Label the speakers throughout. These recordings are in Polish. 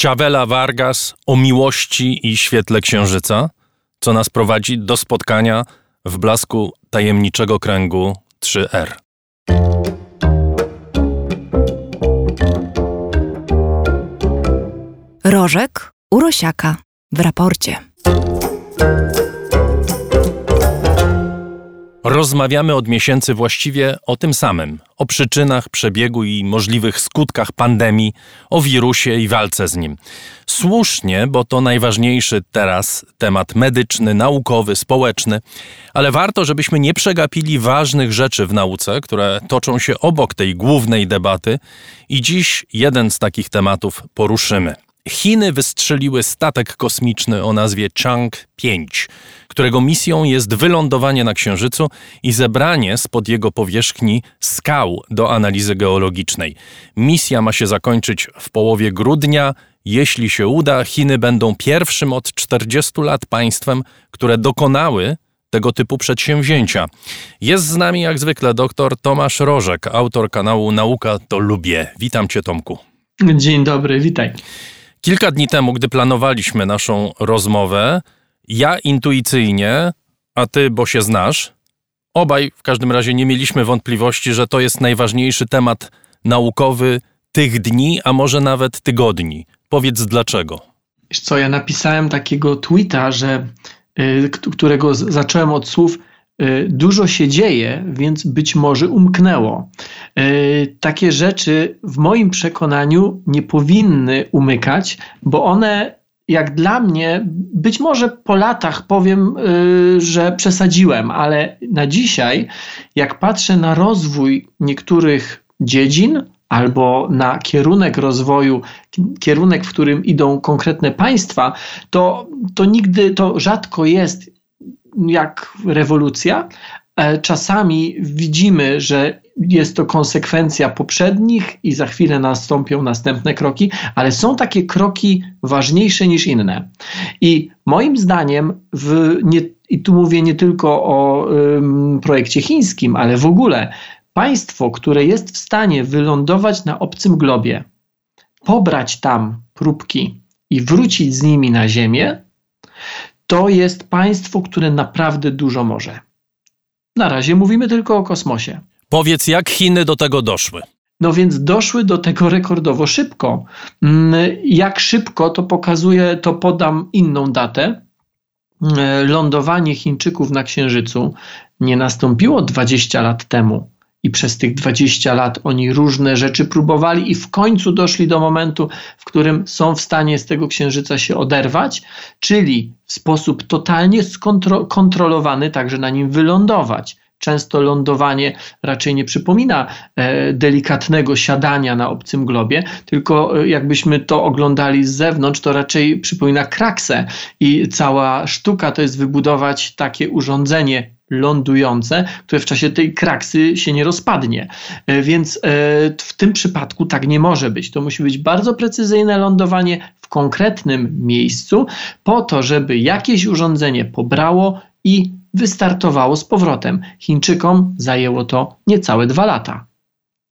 Speaker 1: Ciawela Vargas o miłości i świetle księżyca, co nas prowadzi do spotkania w blasku tajemniczego kręgu 3R.
Speaker 2: Rożek Urosiaka w raporcie.
Speaker 1: Rozmawiamy od miesięcy właściwie o tym samym: o przyczynach, przebiegu i możliwych skutkach pandemii, o wirusie i walce z nim. Słusznie, bo to najważniejszy teraz temat medyczny, naukowy, społeczny, ale warto, żebyśmy nie przegapili ważnych rzeczy w nauce, które toczą się obok tej głównej debaty, i dziś jeden z takich tematów poruszymy. Chiny wystrzeliły statek kosmiczny o nazwie Chang 5, którego misją jest wylądowanie na Księżycu i zebranie spod jego powierzchni skał do analizy geologicznej. Misja ma się zakończyć w połowie grudnia. Jeśli się uda, Chiny będą pierwszym od 40 lat państwem, które dokonały tego typu przedsięwzięcia. Jest z nami jak zwykle dr Tomasz Rożek, autor kanału Nauka to Lubię. Witam cię Tomku.
Speaker 3: Dzień dobry, witaj.
Speaker 1: Kilka dni temu, gdy planowaliśmy naszą rozmowę, ja intuicyjnie, a ty, bo się znasz, obaj w każdym razie nie mieliśmy wątpliwości, że to jest najważniejszy temat naukowy tych dni, a może nawet tygodni. Powiedz dlaczego.
Speaker 3: Wiesz co, ja napisałem takiego tweeta, że, y, którego zacząłem od słów dużo się dzieje, więc być może umknęło. Y, takie rzeczy w moim przekonaniu nie powinny umykać, bo one jak dla mnie, być może po latach powiem, y, że przesadziłem, ale na dzisiaj, jak patrzę na rozwój niektórych dziedzin, albo na kierunek rozwoju, kierunek, w którym idą konkretne państwa, to, to nigdy, to rzadko jest jak rewolucja. E, czasami widzimy, że jest to konsekwencja poprzednich i za chwilę nastąpią następne kroki, ale są takie kroki ważniejsze niż inne. I moim zdaniem, nie, i tu mówię nie tylko o ym, projekcie chińskim, ale w ogóle państwo, które jest w stanie wylądować na obcym globie, pobrać tam próbki i wrócić z nimi na Ziemię, to jest państwo, które naprawdę dużo może. Na razie mówimy tylko o kosmosie.
Speaker 1: Powiedz, jak Chiny do tego doszły?
Speaker 3: No więc doszły do tego rekordowo szybko. Mm, jak szybko, to pokazuje, to podam inną datę. Mm, lądowanie Chińczyków na Księżycu nie nastąpiło 20 lat temu i przez tych 20 lat oni różne rzeczy próbowali i w końcu doszli do momentu, w którym są w stanie z tego księżyca się oderwać, czyli w sposób totalnie skontrolowany także na nim wylądować. Często lądowanie raczej nie przypomina e, delikatnego siadania na obcym globie, tylko e, jakbyśmy to oglądali z zewnątrz, to raczej przypomina kraksę. I cała sztuka to jest wybudować takie urządzenie lądujące, które w czasie tej kraksy się nie rozpadnie. E, więc e, w tym przypadku tak nie może być. To musi być bardzo precyzyjne lądowanie w konkretnym miejscu, po to, żeby jakieś urządzenie pobrało i wystartowało z powrotem. Chińczykom zajęło to niecałe dwa lata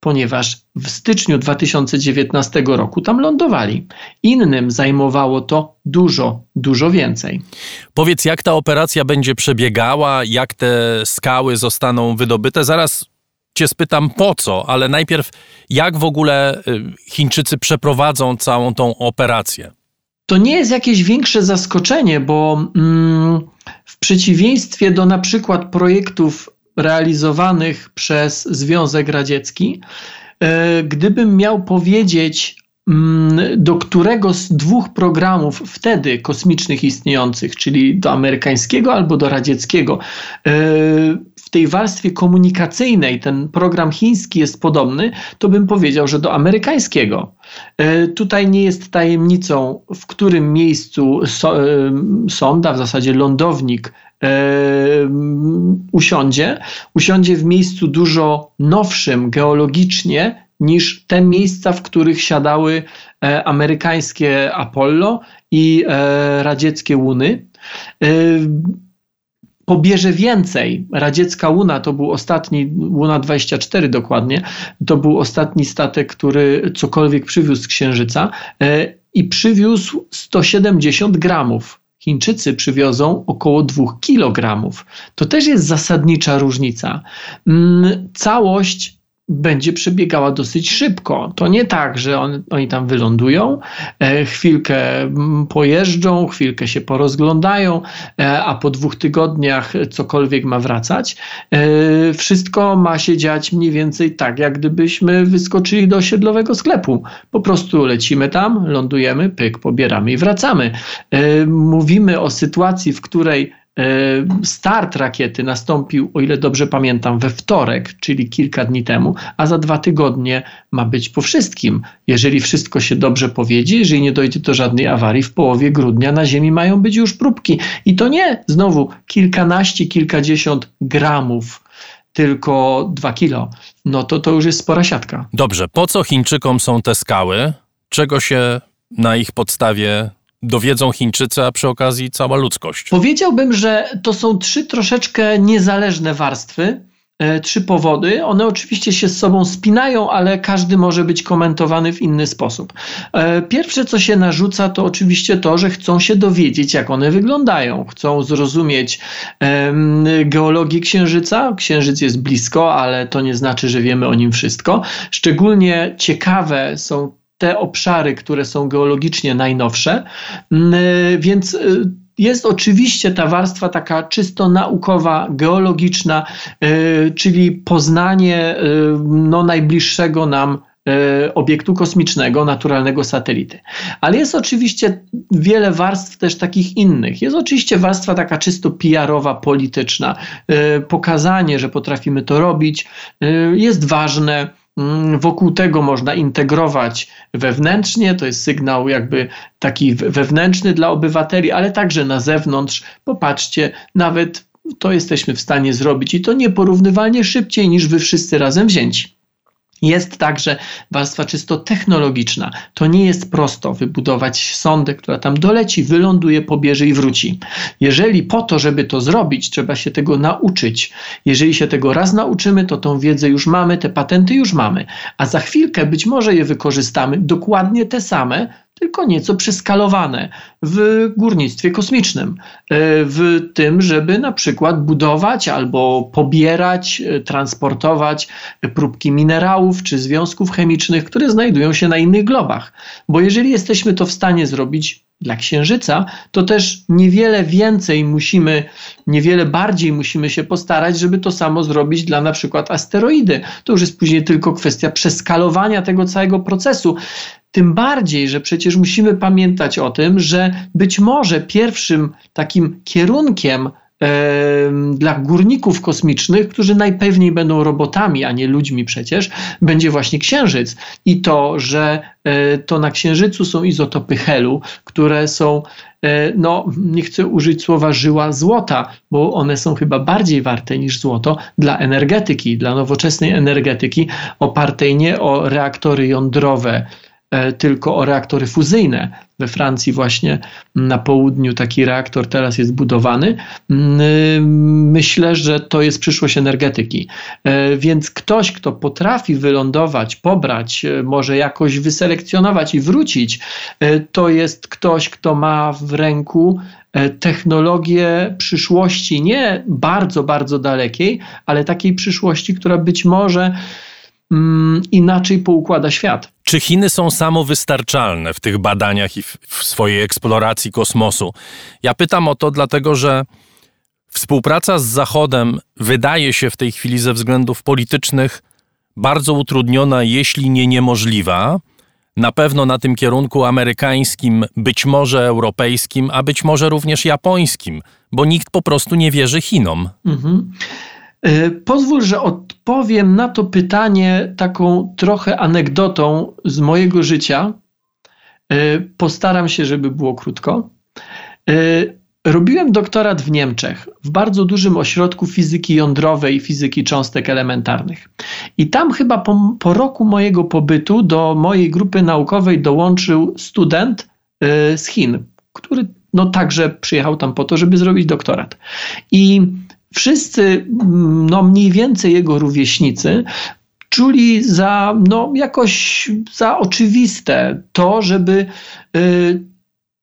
Speaker 3: ponieważ w styczniu 2019 roku tam lądowali. Innym zajmowało to dużo, dużo więcej.
Speaker 1: Powiedz, jak ta operacja będzie przebiegała, jak te skały zostaną wydobyte? Zaraz Cię spytam po co, ale najpierw jak w ogóle y, Chińczycy przeprowadzą całą tą operację?
Speaker 3: To nie jest jakieś większe zaskoczenie, bo mm, w przeciwieństwie do na przykład projektów realizowanych przez Związek Radziecki. E, gdybym miał powiedzieć, do którego z dwóch programów wtedy kosmicznych istniejących, czyli do amerykańskiego albo do radzieckiego, e, w tej warstwie komunikacyjnej ten program chiński jest podobny, to bym powiedział, że do amerykańskiego. E, tutaj nie jest tajemnicą, w którym miejscu sonda, w zasadzie lądownik, usiądzie. Usiądzie w miejscu dużo nowszym geologicznie niż te miejsca, w których siadały e, amerykańskie Apollo i e, radzieckie Łuny pobierze więcej. Radziecka Łuna to był ostatni, Łuna 24 dokładnie, to był ostatni statek, który cokolwiek przywiózł z Księżyca. E, i przywiózł 170 gramów. Chińczycy przywiozą około 2 kg. To też jest zasadnicza różnica. Mm, całość będzie przebiegała dosyć szybko. To nie tak, że on, oni tam wylądują, e, chwilkę mm, pojeżdżą, chwilkę się porozglądają, e, a po dwóch tygodniach cokolwiek ma wracać. E, wszystko ma się dziać mniej więcej tak, jak gdybyśmy wyskoczyli do osiedlowego sklepu. Po prostu lecimy tam, lądujemy, pyk, pobieramy i wracamy. E, mówimy o sytuacji, w której start rakiety nastąpił, o ile dobrze pamiętam, we wtorek, czyli kilka dni temu, a za dwa tygodnie ma być po wszystkim. Jeżeli wszystko się dobrze powiedzie, jeżeli nie dojdzie do żadnej awarii, w połowie grudnia na Ziemi mają być już próbki. I to nie znowu kilkanaście, kilkadziesiąt gramów tylko dwa kilo, no to to już jest spora siatka.
Speaker 1: Dobrze, po co Chińczykom są te skały? Czego się na ich podstawie dowiedzą Chińczycy, a przy okazji cała ludzkość?
Speaker 3: Powiedziałbym, że to są trzy troszeczkę niezależne warstwy. E, trzy powody. One oczywiście się z sobą spinają, ale każdy może być komentowany w inny sposób. E, pierwsze, co się narzuca, to oczywiście to, że chcą się dowiedzieć, jak one wyglądają. Chcą zrozumieć geologię Księżyca. Księżyc jest blisko, ale to nie znaczy, że wiemy o nim wszystko. Szczególnie ciekawe są te obszary, które są geologicznie najnowsze. Mm, y, więc y, jest oczywiście ta warstwa taka czysto naukowa, geologiczna, y, czyli poznanie no, najbliższego nam obiektu kosmicznego, naturalnego satelity. Ale jest oczywiście wiele warstw też takich innych. Jest oczywiście warstwa taka czysto PR-owa, polityczna. Pokazanie, że potrafimy to robić, jest ważne. Mm, wokół tego można integrować wewnętrznie, to jest sygnał jakby taki wewnętrzny dla obywateli, ale także na zewnątrz. Popatrzcie, nawet to jesteśmy w stanie zrobić i to nieporównywalnie szybciej niż wy wszyscy razem wzięci. Jest także warstwa czysto technologiczna. To nie jest prosto wybudować sondę, która tam doleci, wyląduje, pobierze i wróci. Jeżeli po to, żeby to zrobić, trzeba się tego nauczyć. Jeżeli się tego raz nauczymy, to tą wiedzę już mamy, te patenty już mamy, a za chwilkę być może je wykorzystamy dokładnie te same, tylko nieco przeskalowane w górnictwie kosmicznym, e, w tym, żeby na przykład budować albo pobierać, e, transportować próbki minerałów czy związków chemicznych, które znajdują się na innych globach. Bo jeżeli jesteśmy to w stanie zrobić dla Księżyca, to też niewiele więcej musimy, niewiele bardziej musimy się postarać, żeby to samo zrobić dla na przykład asteroidy. To już jest później tylko kwestia przeskalowania tego całego procesu. Tym bardziej, że przecież musimy pamiętać o tym, że być może pierwszym takim kierunkiem dla górników kosmicznych, którzy najpewniej będą robotami, a nie ludźmi przecież, będzie właśnie Księżyc. I to, że e, to na Księżycu są izotopy helu, które są, e, no nie chcę użyć słowa żyła złota, bo one są chyba bardziej warte niż złoto dla energetyki, dla nowoczesnej energetyki opartej nie o reaktory jądrowe, tylko o reaktory fuzyjne. We Francji właśnie na południu taki reaktor teraz jest budowany. Mm, y, myślę, że to jest przyszłość energetyki. E, więc ktoś, kto potrafi wylądować, pobrać, e, może jakoś wyselekcjonować i wrócić, to jest ktoś, kto ma w ręku technologię przyszłości, nie bardzo, bardzo dalekiej, ale takiej przyszłości, która być może mm, inaczej poukłada świat.
Speaker 1: Czy Chiny są samowystarczalne w tych badaniach i w, w swojej eksploracji kosmosu? Ja pytam o to dlatego, że współpraca z Zachodem wydaje się w tej chwili ze względów politycznych bardzo utrudniona, jeśli nie niemożliwa. Na pewno na tym kierunku amerykańskim, być może europejskim, a być może również japońskim, bo nikt po prostu nie wierzy Chinom. Mhm.
Speaker 3: E, pozwól, że odpowiem na to pytanie taką trochę anegdotą z mojego życia. E, postaram się, żeby było krótko. E, robiłem doktorat w Niemczech, w bardzo dużym ośrodku fizyki jądrowej i fizyki cząstek elementarnych. I tam chyba po, po roku mojego pobytu do mojej grupy naukowej dołączył student z Chin, który no także przyjechał tam po to, żeby zrobić doktorat. I wszyscy, no mniej więcej jego rówieśnicy, czuli za, no, jakoś za oczywiste to, żeby y,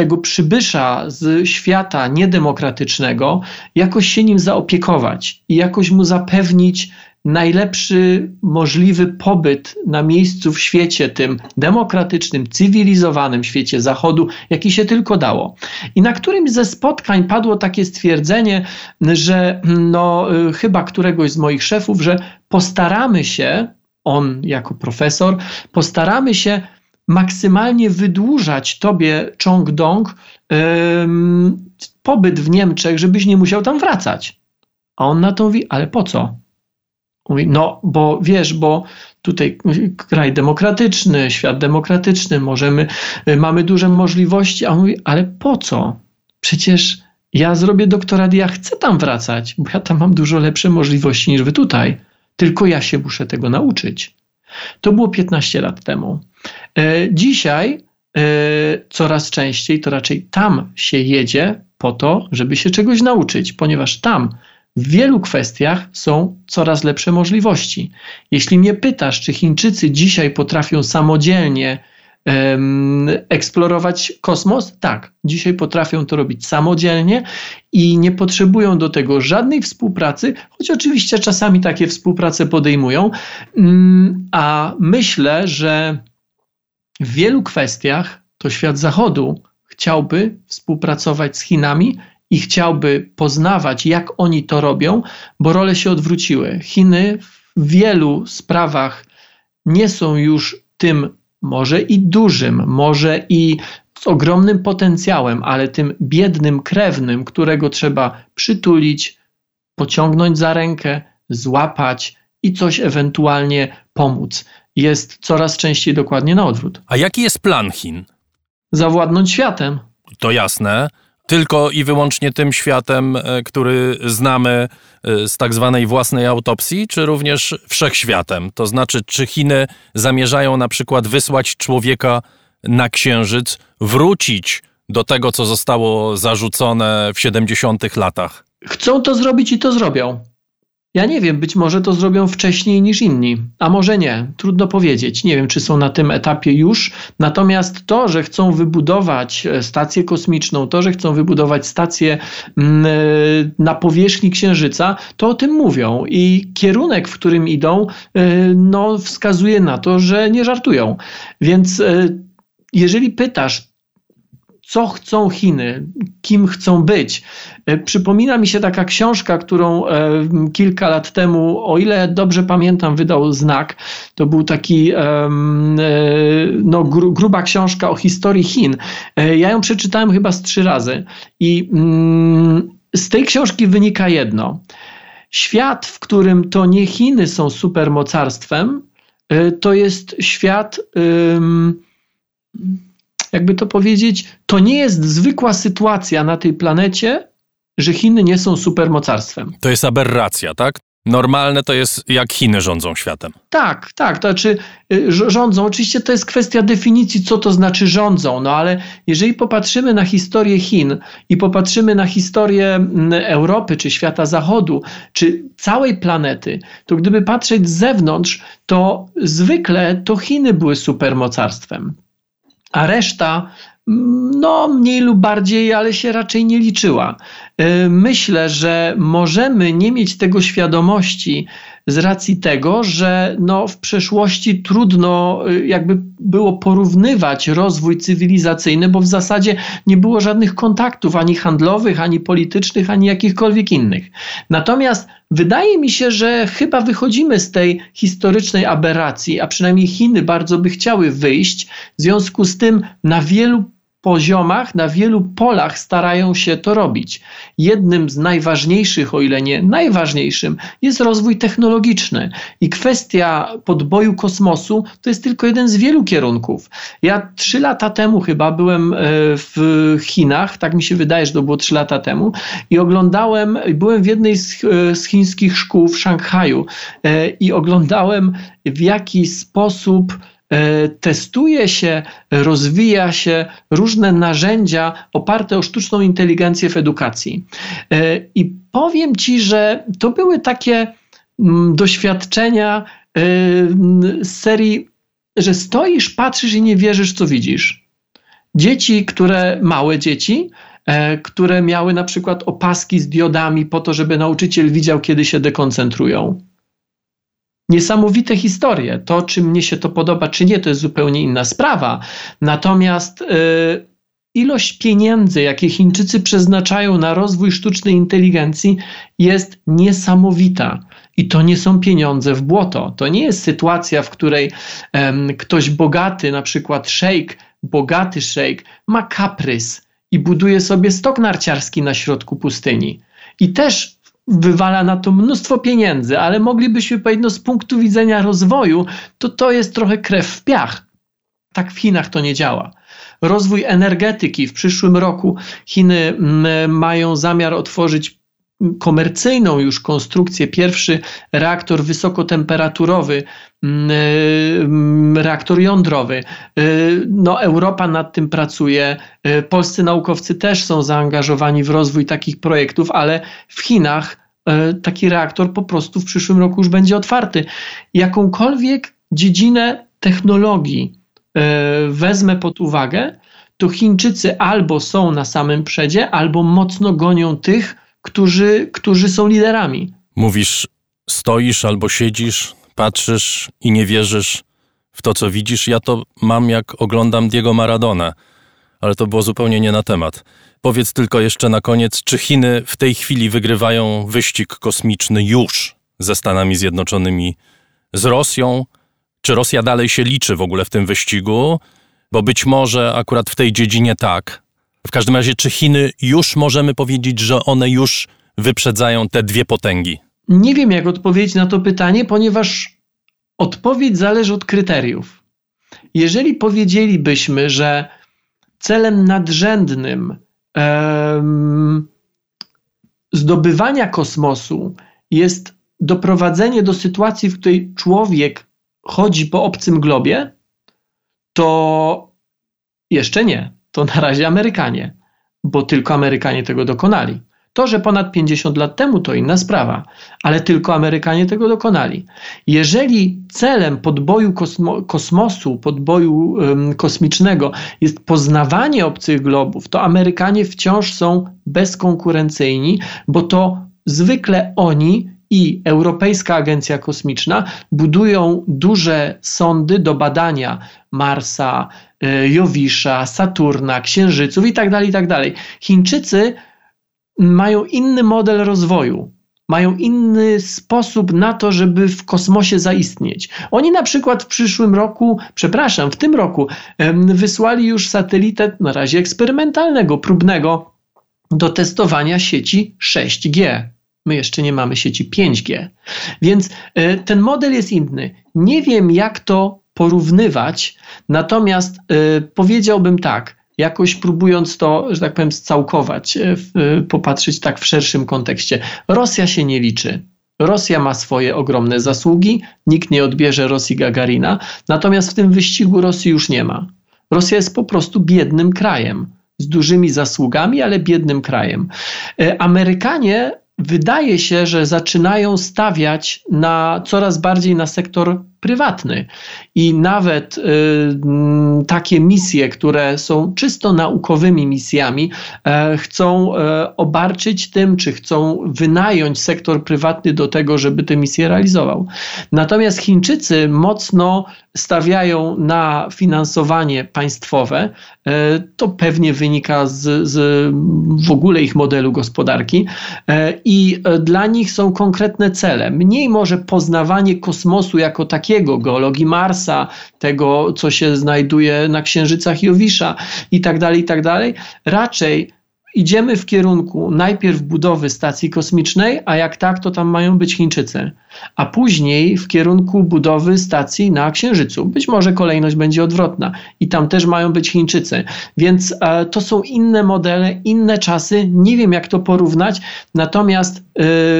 Speaker 3: tego przybysza z świata niedemokratycznego jakoś się nim zaopiekować i jakoś mu zapewnić najlepszy możliwy pobyt na miejscu w świecie tym demokratycznym, cywilizowanym świecie Zachodu, jaki się tylko dało. I na którymś ze spotkań padło takie stwierdzenie, że no, chyba któregoś z moich szefów, że postaramy się, on jako profesor, postaramy się maksymalnie wydłużać tobie Chongdong ym, pobyt w Niemczech, żebyś nie musiał tam wracać. A on na to mówi, ale po co? Mówi, no bo wiesz, bo tutaj kraj demokratyczny, świat demokratyczny, możemy, y, mamy duże możliwości, a on mówi, ale po co? Przecież ja zrobię doktorat ja chcę tam wracać, bo ja tam mam dużo lepsze możliwości niż wy tutaj. Tylko ja się muszę tego nauczyć. To było 15 lat temu. E, dzisiaj e, coraz częściej to raczej tam się jedzie po to, żeby się czegoś nauczyć, ponieważ tam w wielu kwestiach są coraz lepsze możliwości. Jeśli mnie pytasz, czy Chińczycy dzisiaj potrafią samodzielnie eksplorować kosmos? Tak, dzisiaj potrafią to robić samodzielnie i nie potrzebują do tego żadnej współpracy, choć oczywiście czasami takie współprace podejmują. Mm, a myślę, że w wielu kwestiach to świat Zachodu chciałby współpracować z Chinami i chciałby poznawać, jak oni to robią, bo role się odwróciły. Chiny w wielu sprawach nie są już tym może i dużym, może i z ogromnym potencjałem, ale tym biednym krewnym, którego trzeba przytulić, pociągnąć za rękę, złapać i coś ewentualnie pomóc. Jest coraz częściej dokładnie na odwrót.
Speaker 1: A jaki jest plan Chin?
Speaker 3: Zawładnąć światem.
Speaker 1: To jasne tylko i wyłącznie tym światem, e, który znamy e, z tak zwanej własnej autopsji, czy również wszechświatem? To znaczy, czy Chiny zamierzają na przykład wysłać człowieka na Księżyc, wrócić do tego, co zostało zarzucone w 70 latach?
Speaker 3: Chcą to zrobić i to zrobią. Ja nie wiem, być może to zrobią wcześniej niż inni, a może nie, trudno powiedzieć. Nie wiem, czy są na tym etapie już. Natomiast to, że chcą wybudować e, stację kosmiczną, to, że chcą wybudować stację mm, e, na powierzchni Księżyca, to o tym mówią i kierunek, w którym idą, e, no, wskazuje na to, że nie żartują. Więc jeżeli pytasz, co chcą Chiny, kim chcą być. E, przypomina mi się taka książka, którą e, kilka lat temu, o ile dobrze pamiętam, wydał znak. To był taki e, no, gruba książka o historii Chin. Ja ją przeczytałem chyba z trzy razy i mm, z tej książki wynika jedno. Świat, w którym to nie Chiny są supermocarstwem, to jest świat jakby to powiedzieć, to nie jest zwykła sytuacja na tej planecie, że Chiny nie są supermocarstwem.
Speaker 1: To jest aberracja, tak? Normalne to jest, jak Chiny rządzą światem.
Speaker 3: Tak, tak, to znaczy y, rządzą. Oczywiście to jest kwestia definicji, co to znaczy rządzą, no ale jeżeli popatrzymy na historię Chin i popatrzymy na historię mm, Europy, czy świata zachodu, czy całej planety, to gdyby patrzeć z zewnątrz, to zwykle to Chiny były supermocarstwem a reszta no mniej lub bardziej, ale się raczej nie liczyła. E, myślę, że możemy nie mieć tego świadomości z racji tego, że no, w przeszłości trudno e, jakby było porównywać rozwój cywilizacyjny, bo w zasadzie nie było żadnych kontaktów ani handlowych, ani politycznych, ani jakichkolwiek innych. Natomiast wydaje mi się, że chyba wychodzimy z tej historycznej aberracji, a przynajmniej Chiny bardzo by chciały wyjść. W związku z tym na wielu poziomach, na wielu polach starają się to robić. Jednym z najważniejszych, o ile nie najważniejszym, jest rozwój technologiczny. I kwestia podboju kosmosu to jest tylko jeden z wielu kierunków. Ja trzy lata temu chyba byłem e, w Chinach, tak mi się wydaje, że to było trzy lata temu, i oglądałem, byłem w jednej z, e, z chińskich szkół w Szanghaju e, i oglądałem w jaki sposób testuje się, rozwija się różne narzędzia oparte o sztuczną inteligencję w edukacji. E, I powiem Ci, że to były takie mm, doświadczenia z serii, że stoisz, patrzysz i nie wierzysz, co widzisz. Dzieci, które, małe dzieci, e, które miały na przykład opaski z diodami po to, żeby nauczyciel widział, kiedy się dekoncentrują. Niesamowite historie. To, czy mnie się to podoba, czy nie, to jest zupełnie inna sprawa. Natomiast yy, ilość pieniędzy, jakie Chińczycy przeznaczają na rozwój sztucznej inteligencji, jest niesamowita. I to nie są pieniądze w błoto. To nie jest sytuacja, w której ktoś bogaty, na przykład szejk, bogaty szejk, ma kaprys i buduje sobie stok narciarski na środku pustyni. I też wywala na to mnóstwo pieniędzy, ale moglibyśmy powiedzieć, no z punktu widzenia rozwoju, to to jest trochę krew w piach. Tak w Chinach to nie działa. Rozwój energetyki w przyszłym roku Chiny mm, mają zamiar otworzyć komercyjną już konstrukcję, pierwszy reaktor wysokotemperaturowy, mm, mm, reaktor jądrowy. Y, no, Europa nad tym pracuje. Y, polscy naukowcy też są zaangażowani w rozwój takich projektów, ale w Chinach y, taki reaktor po prostu w przyszłym roku już będzie otwarty. Jakąkolwiek dziedzinę technologii wezmę pod uwagę, to Chińczycy albo są na samym przedzie, albo mocno gonią tych, którzy, którzy są liderami.
Speaker 1: Mówisz, stoisz albo siedzisz, patrzysz i nie wierzysz w to, co widzisz. Ja to mam, jak oglądam Diego Maradona, ale to było zupełnie nie na temat. Powiedz tylko jeszcze na koniec, czy Chiny w tej chwili wygrywają wyścig kosmiczny już ze Stanami Zjednoczonymi, z Rosją? Czy Rosja dalej się liczy w ogóle w tym wyścigu? Bo być może akurat w tej dziedzinie tak, w każdym razie, czy Chiny już możemy powiedzieć, że one już wyprzedzają te dwie potęgi?
Speaker 3: Nie wiem, jak odpowiedzieć na to pytanie, ponieważ odpowiedź zależy od kryteriów. Jeżeli powiedzielibyśmy, że celem nadrzędnym zdobywania kosmosu jest doprowadzenie do sytuacji, w której człowiek chodzi po obcym globie, to jeszcze nie to na razie Amerykanie, bo tylko Amerykanie tego dokonali. To, że ponad 50 lat temu to inna sprawa, ale tylko Amerykanie tego dokonali. Jeżeli celem podboju kosmo, kosmosu, podboju um, kosmicznego jest poznawanie obcych globów, to Amerykanie wciąż są bezkonkurencyjni, bo to zwykle oni i Europejska Agencja Kosmiczna budują duże sondy do badania Marsa, Jowisza, Saturna, Księżyców itd. Tak itd. Tak Chińczycy mają inny model rozwoju. Mają inny sposób na to, żeby w kosmosie zaistnieć. Oni na przykład w przyszłym roku, przepraszam, w tym roku wysłali już satelitę na razie eksperymentalnego, próbnego do testowania sieci 6G. My jeszcze nie mamy sieci 5G. Więc e, ten model jest inny. Nie wiem, jak to porównywać, natomiast e, powiedziałbym tak, jakoś próbując to, że tak powiem, scałkować, e, popatrzeć tak w szerszym kontekście. Rosja się nie liczy. Rosja ma swoje ogromne zasługi, nikt nie odbierze Rosji Gagarina, natomiast w tym wyścigu Rosji już nie ma. Rosja jest po prostu biednym krajem, z dużymi zasługami, ale biednym krajem. Amerykanie wydaje się, że zaczynają stawiać na coraz bardziej na sektor prywatny. I nawet y, takie misje, które są czysto naukowymi misjami, e, chcą e, obarczyć tym, czy chcą wynająć sektor prywatny do tego, żeby te misje realizował. Natomiast Chińczycy mocno stawiają na finansowanie państwowe. E, to pewnie wynika z, z w ogóle ich modelu gospodarki i dla nich są konkretne cele. Mniej może poznawanie kosmosu jako takiego, geologii Marsa, tego, co się znajduje na księżycach Jowisza i tak dalej, i tak dalej. Raczej idziemy w kierunku najpierw budowy stacji kosmicznej, a jak tak, to tam mają być Chińczycy, a później w kierunku budowy stacji na Księżycu. Być może kolejność będzie odwrotna i tam też mają być Chińczycy. Więc e, to są inne modele, inne czasy. Nie wiem, jak to porównać, natomiast e,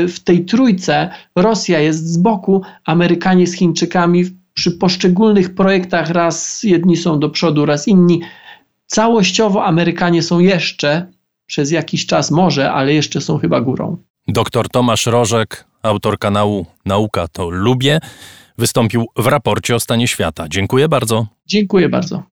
Speaker 3: w tej trójce Rosja jest z boku, Amerykanie z Chińczykami przy poszczególnych projektach raz jedni są do przodu, raz inni. Całościowo Amerykanie są jeszcze przez jakiś czas może, ale jeszcze są chyba górą.
Speaker 1: Doktor Tomasz Rożek, autor kanału Nauka to Lubię. wystąpił w raporcie o stanie świata. Dziękuję bardzo.
Speaker 3: Dziękuję bardzo.